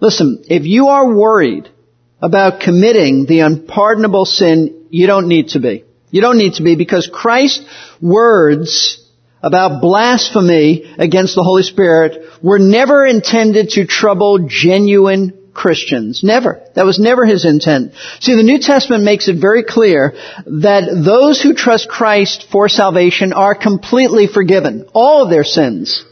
Listen, if you are worried about committing the unpardonable sin, you don't need to be. You don't need to be because Christ's words about blasphemy against the Holy Spirit were never intended to trouble genuine Christians. Never. That was never his intent. See, the New Testament makes it very clear that those who trust Christ for salvation are completely forgiven. All of their sins.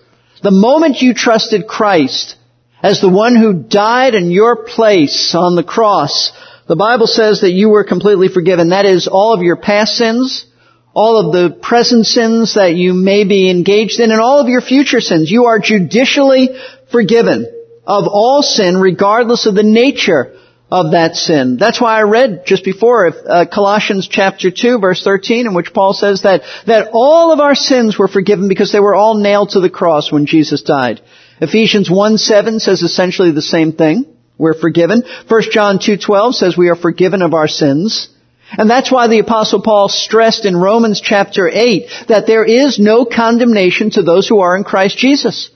The moment you trusted Christ as the one who died in your place on the cross, the Bible says that you were completely forgiven. That is all of your past sins, all of the present sins that you may be engaged in, and all of your future sins. You are judicially forgiven of all sin regardless of the nature of that sin. That's why I read just before uh, Colossians chapter 2 verse 13 in which Paul says that, that all of our sins were forgiven because they were all nailed to the cross when Jesus died. Ephesians 1 7 says essentially the same thing. We're forgiven. 1 John 2.12 says we are forgiven of our sins. And that's why the apostle Paul stressed in Romans chapter 8 that there is no condemnation to those who are in Christ Jesus.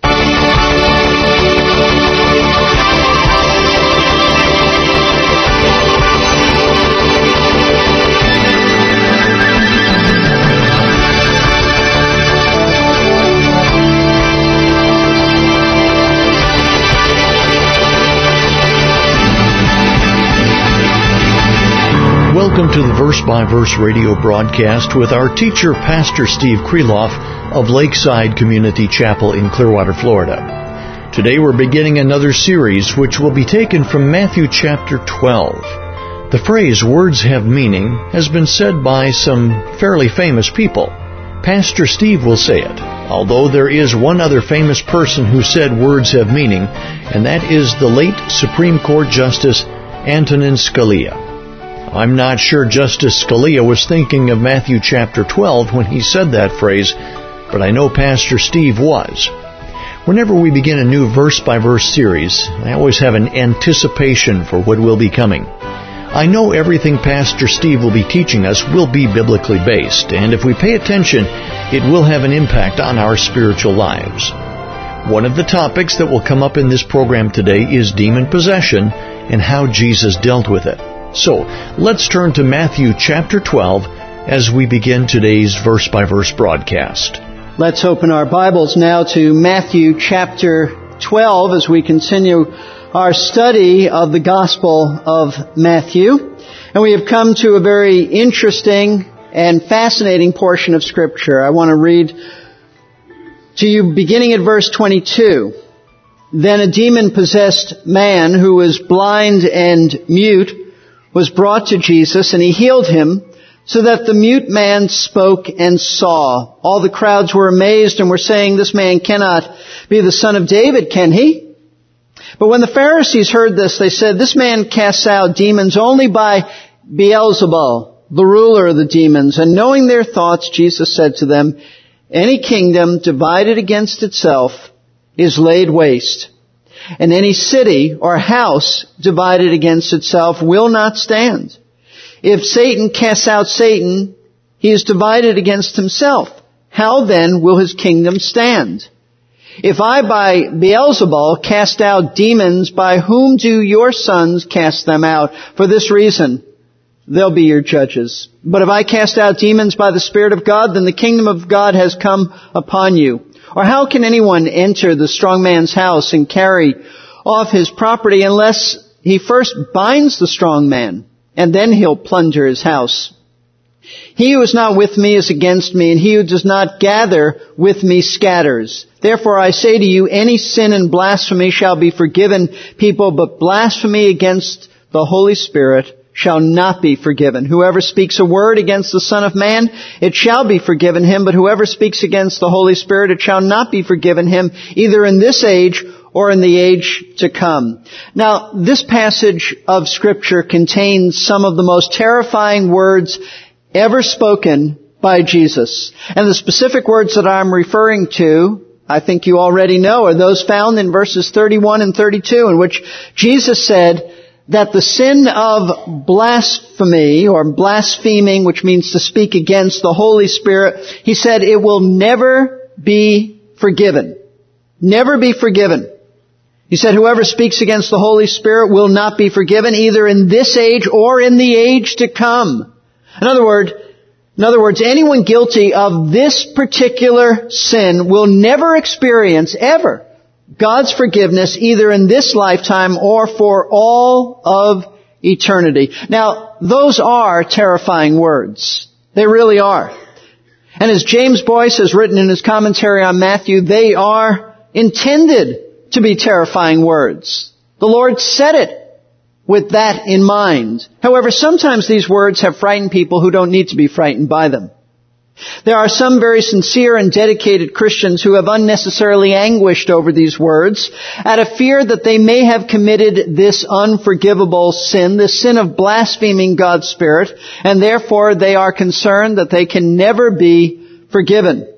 Welcome to the Verse by Verse radio broadcast with our teacher, Pastor Steve Kreloff of Lakeside Community Chapel in Clearwater, Florida. Today we're beginning another series which will be taken from Matthew chapter 12. The phrase words have meaning has been said by some fairly famous people. Pastor Steve will say it, although there is one other famous person who said words have meaning, and that is the late Supreme Court Justice Antonin Scalia. I'm not sure Justice Scalia was thinking of Matthew chapter 12 when he said that phrase, but I know Pastor Steve was. Whenever we begin a new verse by verse series, I always have an anticipation for what will be coming. I know everything Pastor Steve will be teaching us will be biblically based, and if we pay attention, it will have an impact on our spiritual lives. One of the topics that will come up in this program today is demon possession and how Jesus dealt with it. So, let's turn to Matthew chapter 12 as we begin today's verse by verse broadcast. Let's open our Bibles now to Matthew chapter 12 as we continue our study of the Gospel of Matthew. And we have come to a very interesting and fascinating portion of Scripture. I want to read to you beginning at verse 22. Then a demon possessed man who was blind and mute was brought to Jesus and he healed him so that the mute man spoke and saw. All the crowds were amazed and were saying, this man cannot be the son of David, can he? But when the Pharisees heard this, they said, this man casts out demons only by Beelzebul, the ruler of the demons. And knowing their thoughts, Jesus said to them, any kingdom divided against itself is laid waste and any city or house divided against itself will not stand. If Satan casts out Satan, he is divided against himself. How then will his kingdom stand? If I by Beelzebul cast out demons, by whom do your sons cast them out? For this reason, they'll be your judges. But if I cast out demons by the Spirit of God, then the kingdom of God has come upon you. Or how can anyone enter the strong man's house and carry off his property unless he first binds the strong man, and then he'll plunder his house? He who is not with me is against me, and he who does not gather with me scatters. Therefore I say to you, any sin and blasphemy shall be forgiven people, but blasphemy against the Holy Spirit shall not be forgiven. Whoever speaks a word against the Son of Man, it shall be forgiven him, but whoever speaks against the Holy Spirit, it shall not be forgiven him, either in this age or in the age to come. Now, this passage of scripture contains some of the most terrifying words ever spoken by Jesus. And the specific words that I'm referring to, I think you already know, are those found in verses 31 and 32 in which Jesus said, that the sin of blasphemy or blaspheming, which means to speak against the Holy Spirit, he said it will never be forgiven. Never be forgiven. He said, whoever speaks against the Holy Spirit will not be forgiven either in this age or in the age to come. In other words, in other words, anyone guilty of this particular sin will never experience ever God's forgiveness either in this lifetime or for all of eternity. Now, those are terrifying words. They really are. And as James Boice has written in his commentary on Matthew, they are intended to be terrifying words. The Lord said it with that in mind. However, sometimes these words have frightened people who don't need to be frightened by them. There are some very sincere and dedicated Christians who have unnecessarily anguished over these words out of fear that they may have committed this unforgivable sin, the sin of blaspheming God's Spirit, and therefore they are concerned that they can never be forgiven.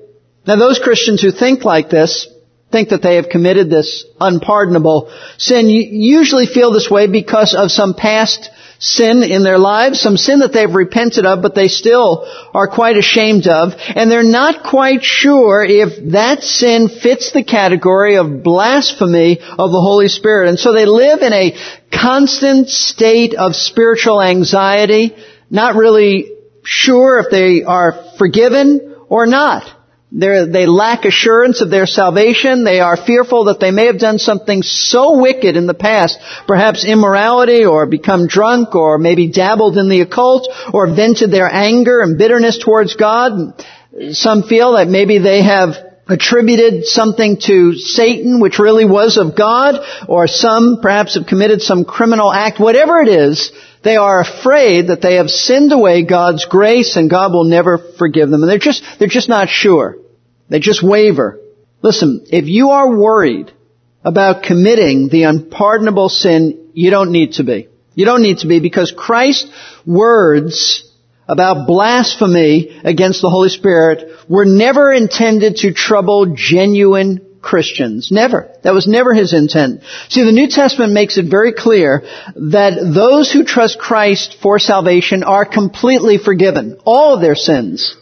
Now those Christians who think like this think that they have committed this unpardonable sin usually feel this way because of some past sin in their lives, some sin that they've repented of, but they still are quite ashamed of, and they're not quite sure if that sin fits the category of blasphemy of the Holy Spirit. And so they live in a constant state of spiritual anxiety, not really sure if they are forgiven or not. They lack assurance of their salvation. They are fearful that they may have done something so wicked in the past, perhaps immorality or become drunk or maybe dabbled in the occult or vented their anger and bitterness towards God. Some feel that maybe they have attributed something to Satan which really was of God or some perhaps have committed some criminal act. Whatever it is, they are afraid that they have sinned away God's grace and God will never forgive them. And they're just, they're just not sure. They just waver. Listen, if you are worried about committing the unpardonable sin, you don't need to be. You don't need to be because Christ's words about blasphemy against the Holy Spirit were never intended to trouble genuine Christians. Never. That was never his intent. See, the New Testament makes it very clear that those who trust Christ for salvation are completely forgiven. All their sins.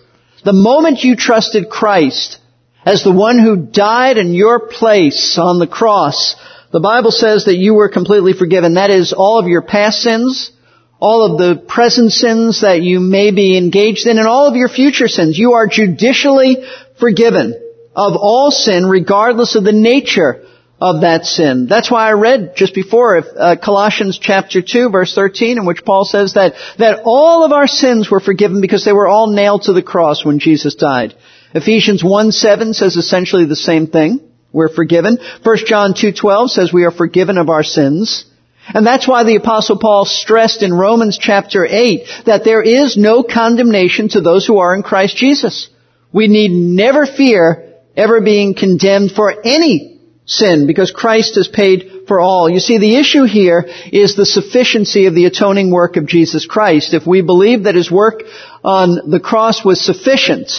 The moment you trusted Christ as the one who died in your place on the cross, the Bible says that you were completely forgiven. That is all of your past sins, all of the present sins that you may be engaged in, and all of your future sins. You are judicially forgiven of all sin regardless of the nature of that sin. That's why I read just before uh, Colossians chapter 2 verse 13 in which Paul says that, that all of our sins were forgiven because they were all nailed to the cross when Jesus died. Ephesians 1 7 says essentially the same thing. We're forgiven. 1 John 2.12 says we are forgiven of our sins. And that's why the apostle Paul stressed in Romans chapter 8 that there is no condemnation to those who are in Christ Jesus. We need never fear ever being condemned for any sin because Christ has paid for all. You see, the issue here is the sufficiency of the atoning work of Jesus Christ. If we believe that His work on the cross was sufficient,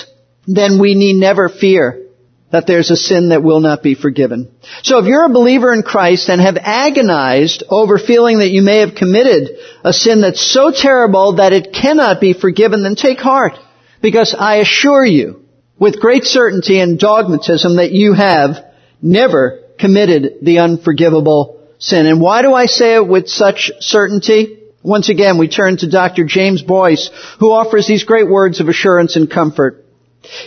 then we need never fear that there's a sin that will not be forgiven. So if you're a believer in Christ and have agonized over feeling that you may have committed a sin that's so terrible that it cannot be forgiven, then take heart. Because I assure you, with great certainty and dogmatism, that you have never committed the unforgivable sin. And why do I say it with such certainty? Once again, we turn to Dr. James Boice, who offers these great words of assurance and comfort.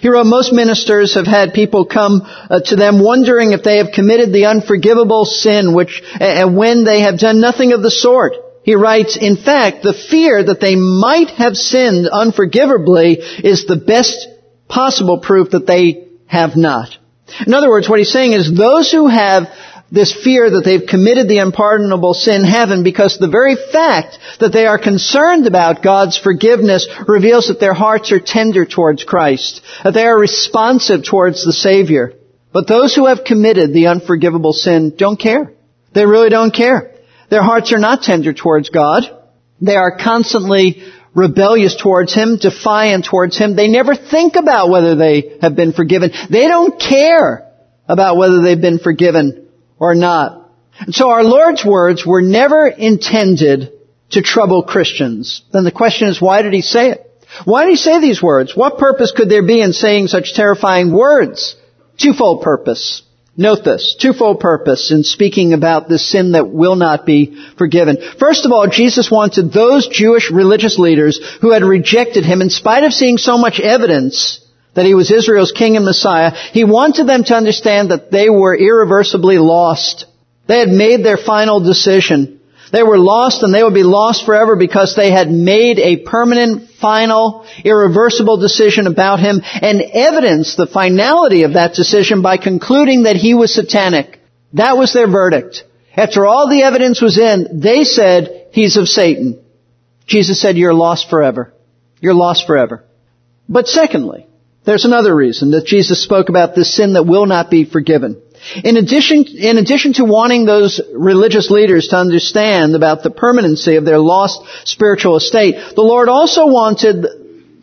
He wrote, most ministers have had people come uh, to them wondering if they have committed the unforgivable sin, which, and when they have done nothing of the sort. He writes, in fact, the fear that they might have sinned unforgivably is the best possible proof that they have not. In other words, what he's saying is those who have this fear that they've committed the unpardonable sin haven't because the very fact that they are concerned about God's forgiveness reveals that their hearts are tender towards Christ, that they are responsive towards the Savior. But those who have committed the unforgivable sin don't care. They really don't care. Their hearts are not tender towards God. They are constantly rebellious towards Him, defiant towards Him. They never think about whether they have been forgiven. They don't care about whether they've been forgiven or not. And so our Lord's words were never intended to trouble Christians. Then the question is, why did He say it? Why did He say these words? What purpose could there be in saying such terrifying words? Twofold purpose. Note this, twofold purpose in speaking about the sin that will not be forgiven. First of all, Jesus wanted those Jewish religious leaders who had rejected him in spite of seeing so much evidence that he was Israel's king and Messiah, he wanted them to understand that they were irreversibly lost. They had made their final decision. They were lost and they would be lost forever because they had made a permanent, final, irreversible decision about him and evidenced the finality of that decision by concluding that he was satanic. That was their verdict. After all the evidence was in, they said, he's of Satan. Jesus said, you're lost forever. You're lost forever. But secondly, there's another reason that Jesus spoke about this sin that will not be forgiven. In addition, in addition to wanting those religious leaders to understand about the permanency of their lost spiritual estate, the Lord also wanted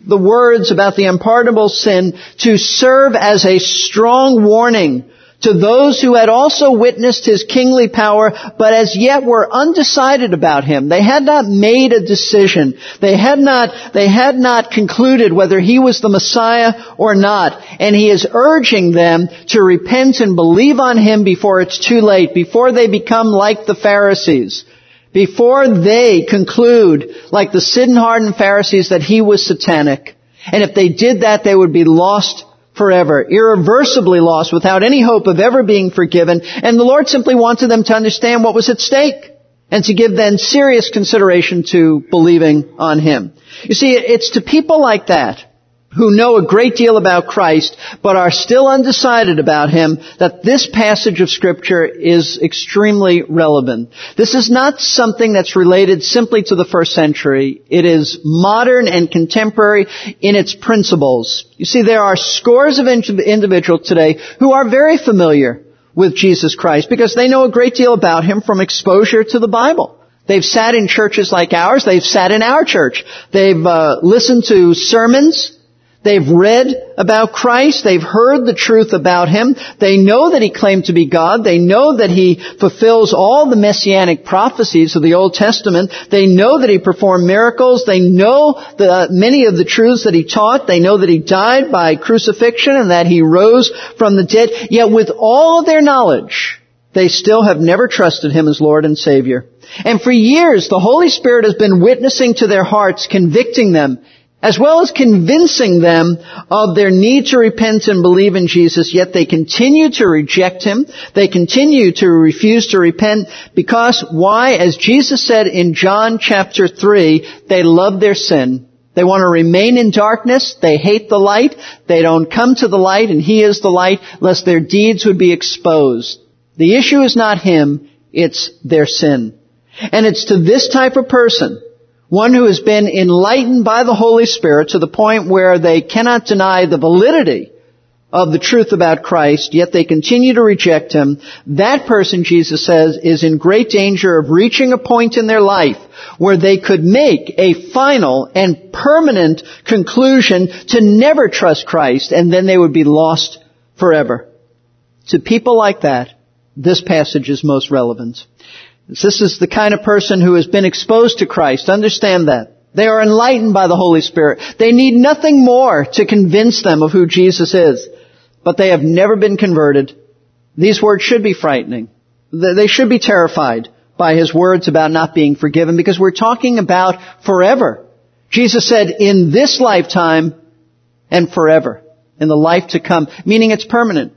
the words about the unpardonable sin to serve as a strong warning to those who had also witnessed his kingly power, but as yet were undecided about him. They had not made a decision. They had not, they had not concluded whether he was the Messiah or not. And he is urging them to repent and believe on him before it's too late, before they become like the Pharisees. Before they conclude, like the sin-hardened Pharisees, that he was satanic. And if they did that, they would be lost forever, irreversibly lost without any hope of ever being forgiven. And the Lord simply wanted them to understand what was at stake and to give then serious consideration to believing on Him. You see, it's to people like that who know a great deal about Christ, but are still undecided about Him, that this passage of Scripture is extremely relevant. This is not something that's related simply to the first century. It is modern and contemporary in its principles. You see, there are scores of individuals today who are very familiar with Jesus Christ because they know a great deal about Him from exposure to the Bible. They've sat in churches like ours. They've sat in our church. They've uh, listened to sermons They've read about Christ. They've heard the truth about Him. They know that He claimed to be God. They know that He fulfills all the messianic prophecies of the Old Testament. They know that He performed miracles. They know the, uh, many of the truths that He taught. They know that He died by crucifixion and that He rose from the dead. Yet with all their knowledge, they still have never trusted Him as Lord and Savior. And for years, the Holy Spirit has been witnessing to their hearts, convicting them, as well as convincing them of their need to repent and believe in Jesus, yet they continue to reject Him. They continue to refuse to repent because why? As Jesus said in John chapter 3, they love their sin. They want to remain in darkness. They hate the light. They don't come to the light and He is the light lest their deeds would be exposed. The issue is not Him, it's their sin. And it's to this type of person one who has been enlightened by the Holy Spirit to the point where they cannot deny the validity of the truth about Christ, yet they continue to reject Him, that person, Jesus says, is in great danger of reaching a point in their life where they could make a final and permanent conclusion to never trust Christ, and then they would be lost forever. To people like that, this passage is most relevant. This is the kind of person who has been exposed to Christ. Understand that. They are enlightened by the Holy Spirit. They need nothing more to convince them of who Jesus is. But they have never been converted. These words should be frightening. They should be terrified by his words about not being forgiven because we're talking about forever. Jesus said, in this lifetime and forever. In the life to come. Meaning it's permanent.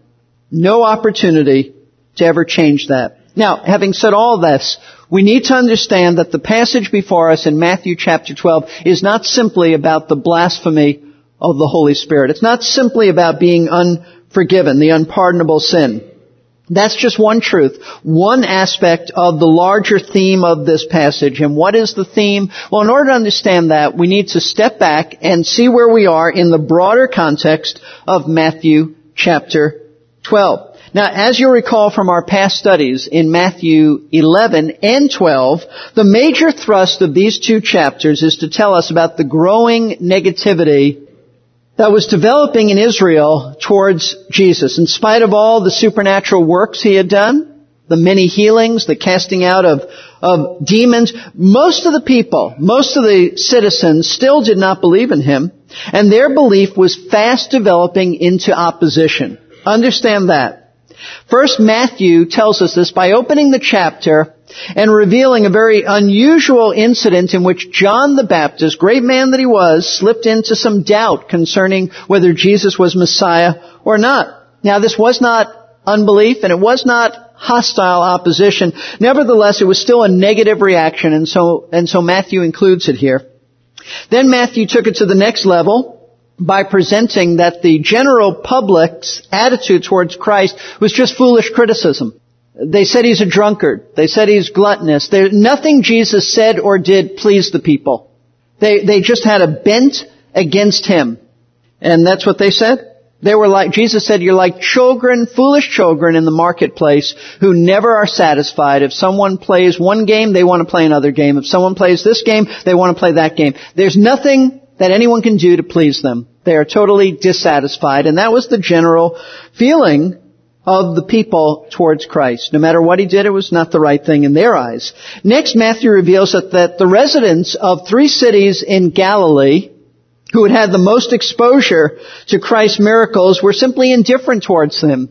No opportunity to ever change that. Now, having said all this, we need to understand that the passage before us in Matthew chapter 12 is not simply about the blasphemy of the Holy Spirit. It's not simply about being unforgiven, the unpardonable sin. That's just one truth, one aspect of the larger theme of this passage. And what is the theme? Well, in order to understand that, we need to step back and see where we are in the broader context of Matthew chapter 12. Now, as you recall from our past studies in Matthew 11 and 12, the major thrust of these two chapters is to tell us about the growing negativity that was developing in Israel towards Jesus. In spite of all the supernatural works he had done, the many healings, the casting out of, of demons, most of the people, most of the citizens still did not believe in him, and their belief was fast developing into opposition. Understand that. First, Matthew tells us this by opening the chapter and revealing a very unusual incident in which John the Baptist, great man that he was, slipped into some doubt concerning whether Jesus was Messiah or not. Now this was not unbelief and it was not hostile opposition. Nevertheless, it was still a negative reaction and so, and so Matthew includes it here. Then Matthew took it to the next level by presenting that the general public's attitude towards Christ was just foolish criticism. They said he's a drunkard. They said he's gluttonous. There, nothing Jesus said or did pleased the people. They, they just had a bent against him. And that's what they said. They were like, Jesus said, you're like children, foolish children in the marketplace who never are satisfied. If someone plays one game, they want to play another game. If someone plays this game, they want to play that game. There's nothing that anyone can do to please them. They are totally dissatisfied. And that was the general feeling of the people towards Christ. No matter what he did, it was not the right thing in their eyes. Next, Matthew reveals that, that the residents of three cities in Galilee who had had the most exposure to Christ's miracles were simply indifferent towards them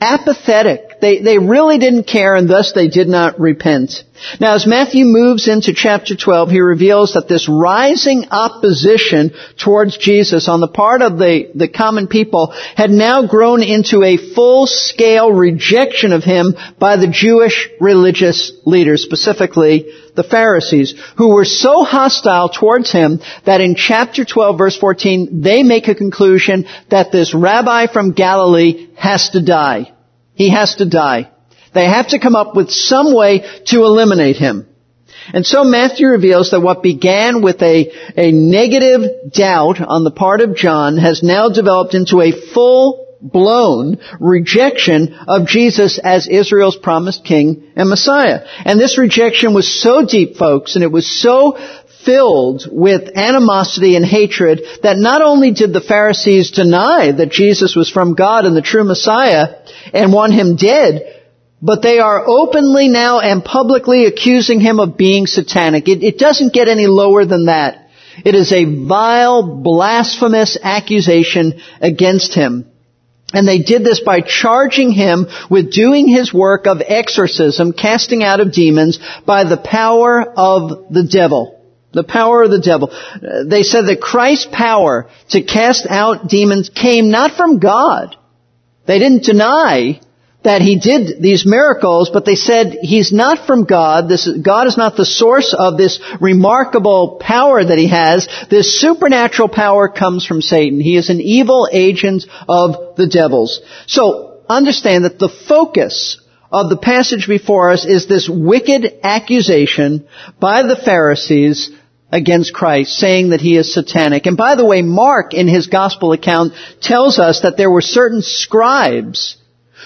apathetic. They, they really didn't care and thus they did not repent. Now as Matthew moves into chapter 12, he reveals that this rising opposition towards Jesus on the part of the, the common people had now grown into a full-scale rejection of him by the Jewish religious leaders, specifically the Pharisees, who were so hostile towards him that in chapter 12 verse 14, they make a conclusion that this rabbi from Galilee has to die. He has to die. They have to come up with some way to eliminate him. And so Matthew reveals that what began with a, a negative doubt on the part of John has now developed into a full blown rejection of Jesus as Israel's promised king and Messiah. And this rejection was so deep, folks, and it was so filled with animosity and hatred that not only did the Pharisees deny that Jesus was from God and the true Messiah and want him dead, but they are openly now and publicly accusing him of being satanic. It, it doesn't get any lower than that. It is a vile, blasphemous accusation against him. And they did this by charging him with doing his work of exorcism, casting out of demons, by the power of the devil. The power of the devil. Uh, they said that Christ's power to cast out demons came not from God. They didn't deny that he did these miracles, but they said he's not from God. This, God is not the source of this remarkable power that he has. This supernatural power comes from Satan. He is an evil agent of the devils. So understand that the focus of the passage before us is this wicked accusation by the Pharisees against Christ, saying that he is satanic. And by the way, Mark in his gospel account tells us that there were certain scribes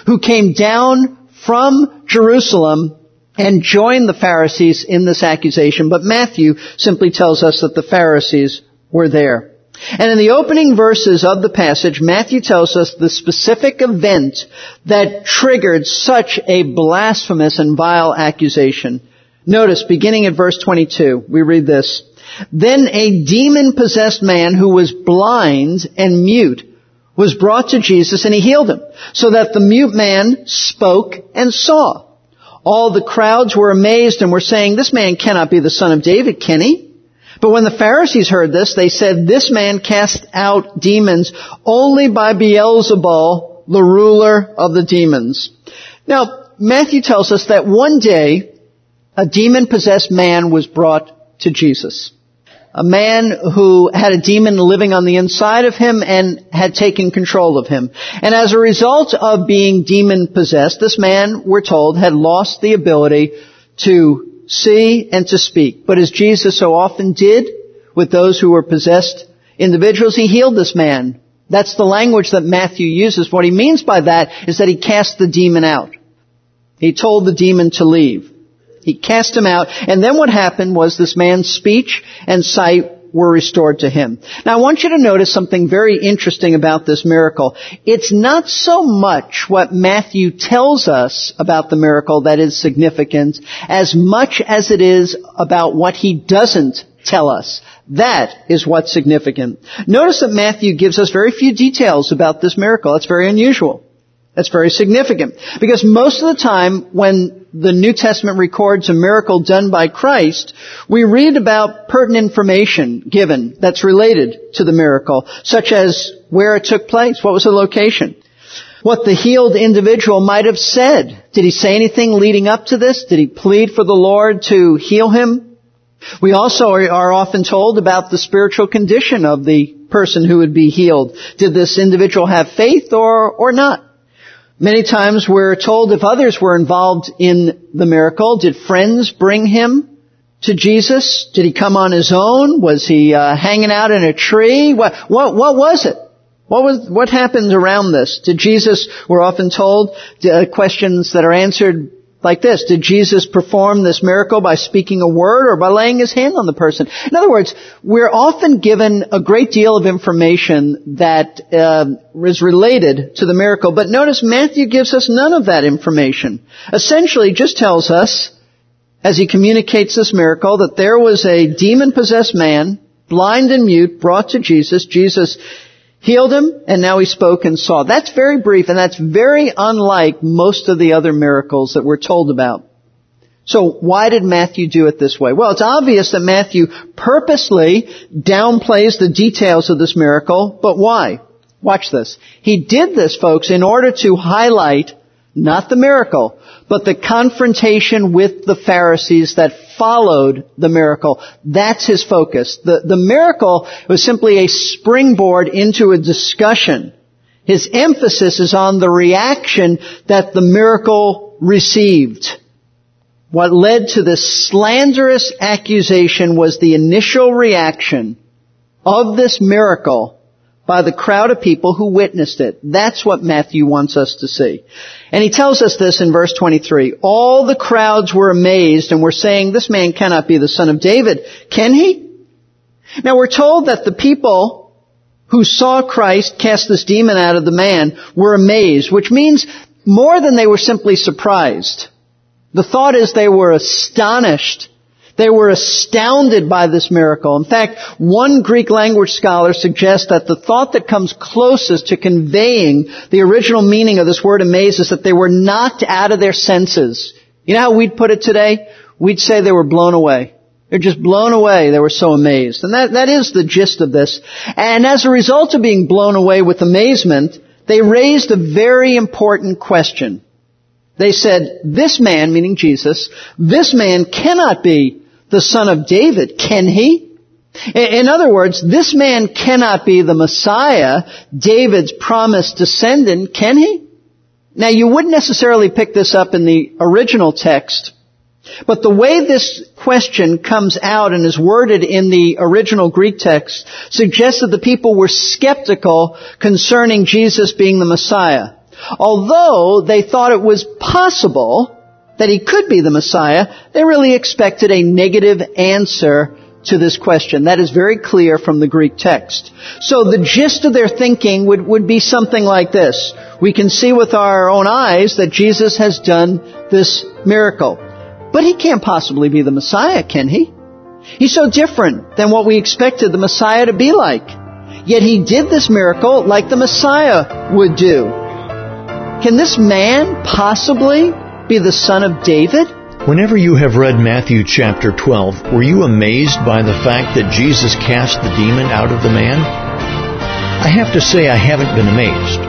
who came down from Jerusalem and joined the Pharisees in this accusation, but Matthew simply tells us that the Pharisees were there. And in the opening verses of the passage, Matthew tells us the specific event that triggered such a blasphemous and vile accusation. Notice, beginning at verse 22, we read this. Then a demon-possessed man who was blind and mute was brought to Jesus and he healed him, so that the mute man spoke and saw. All the crowds were amazed and were saying, this man cannot be the son of David, can he? But when the Pharisees heard this, they said, this man cast out demons only by Beelzebul, the ruler of the demons. Now, Matthew tells us that one day, a demon-possessed man was brought to Jesus a man who had a demon living on the inside of him and had taken control of him. And as a result of being demon possessed, this man, we're told, had lost the ability to see and to speak. But as Jesus so often did with those who were possessed individuals, he healed this man. That's the language that Matthew uses. What he means by that is that he cast the demon out. He told the demon to leave. He cast him out. And then what happened was this man's speech and sight were restored to him. Now I want you to notice something very interesting about this miracle. It's not so much what Matthew tells us about the miracle that is significant as much as it is about what he doesn't tell us. That is what's significant. Notice that Matthew gives us very few details about this miracle. It's very unusual. That's very significant. Because most of the time when the New Testament records a miracle done by Christ, we read about pertinent information given that's related to the miracle, such as where it took place, what was the location, what the healed individual might have said. Did he say anything leading up to this? Did he plead for the Lord to heal him? We also are often told about the spiritual condition of the person who would be healed. Did this individual have faith or, or not? Many times we're told if others were involved in the miracle, did friends bring him to Jesus? Did he come on his own? Was he uh, hanging out in a tree? What, what, what was it? What was, what happened around this? Did Jesus, we're often told, uh, questions that are answered like this. Did Jesus perform this miracle by speaking a word or by laying his hand on the person? In other words, we're often given a great deal of information that uh, is related to the miracle, but notice Matthew gives us none of that information. Essentially, just tells us, as he communicates this miracle, that there was a demon-possessed man, blind and mute, brought to Jesus. Jesus healed him, and now he spoke and saw. That's very brief, and that's very unlike most of the other miracles that we're told about. So why did Matthew do it this way? Well, it's obvious that Matthew purposely downplays the details of this miracle, but why? Watch this. He did this, folks, in order to highlight not the miracle, but the confrontation with the Pharisees that followed the miracle. That's his focus. The, the miracle was simply a springboard into a discussion. His emphasis is on the reaction that the miracle received. What led to this slanderous accusation was the initial reaction of this miracle by the crowd of people who witnessed it. That's what Matthew wants us to see. And he tells us this in verse 23. All the crowds were amazed and were saying, this man cannot be the son of David. Can he? Now we're told that the people who saw Christ cast this demon out of the man were amazed, which means more than they were simply surprised. The thought is they were astonished they were astounded by this miracle. In fact, one Greek language scholar suggests that the thought that comes closest to conveying the original meaning of this word amaze is that they were knocked out of their senses. You know how we'd put it today? We'd say they were blown away. They're just blown away. They were so amazed. And that, that is the gist of this. And as a result of being blown away with amazement, they raised a very important question. They said, this man, meaning Jesus, this man cannot be the son of David, can he? In other words, this man cannot be the Messiah, David's promised descendant, can he? Now you wouldn't necessarily pick this up in the original text, but the way this question comes out and is worded in the original Greek text suggests that the people were skeptical concerning Jesus being the Messiah. Although they thought it was possible that he could be the Messiah, they really expected a negative answer to this question. That is very clear from the Greek text. So the gist of their thinking would, would be something like this. We can see with our own eyes that Jesus has done this miracle. But he can't possibly be the Messiah, can he? He's so different than what we expected the Messiah to be like. Yet he did this miracle like the Messiah would do. Can this man possibly be the son of David? Whenever you have read Matthew chapter 12, were you amazed by the fact that Jesus cast the demon out of the man? I have to say I haven't been amazed.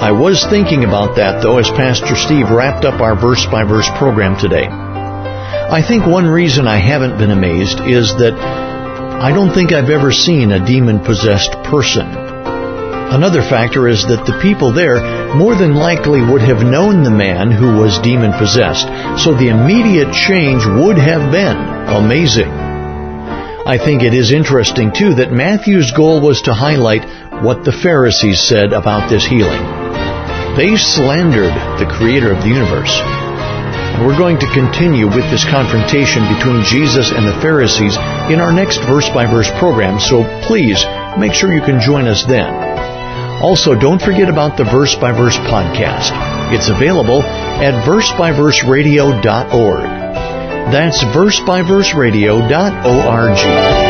I was thinking about that though as Pastor Steve wrapped up our verse by verse program today. I think one reason I haven't been amazed is that I don't think I've ever seen a demon possessed person. Another factor is that the people there more than likely would have known the man who was demon possessed, so the immediate change would have been amazing. I think it is interesting too that Matthew's goal was to highlight what the Pharisees said about this healing. They slandered the creator of the universe. We're going to continue with this confrontation between Jesus and the Pharisees in our next verse by verse program, so please make sure you can join us then. Also, don't forget about the Verse by Verse podcast. It's available at versebyverseradio.org. That's versebyverseradio.org.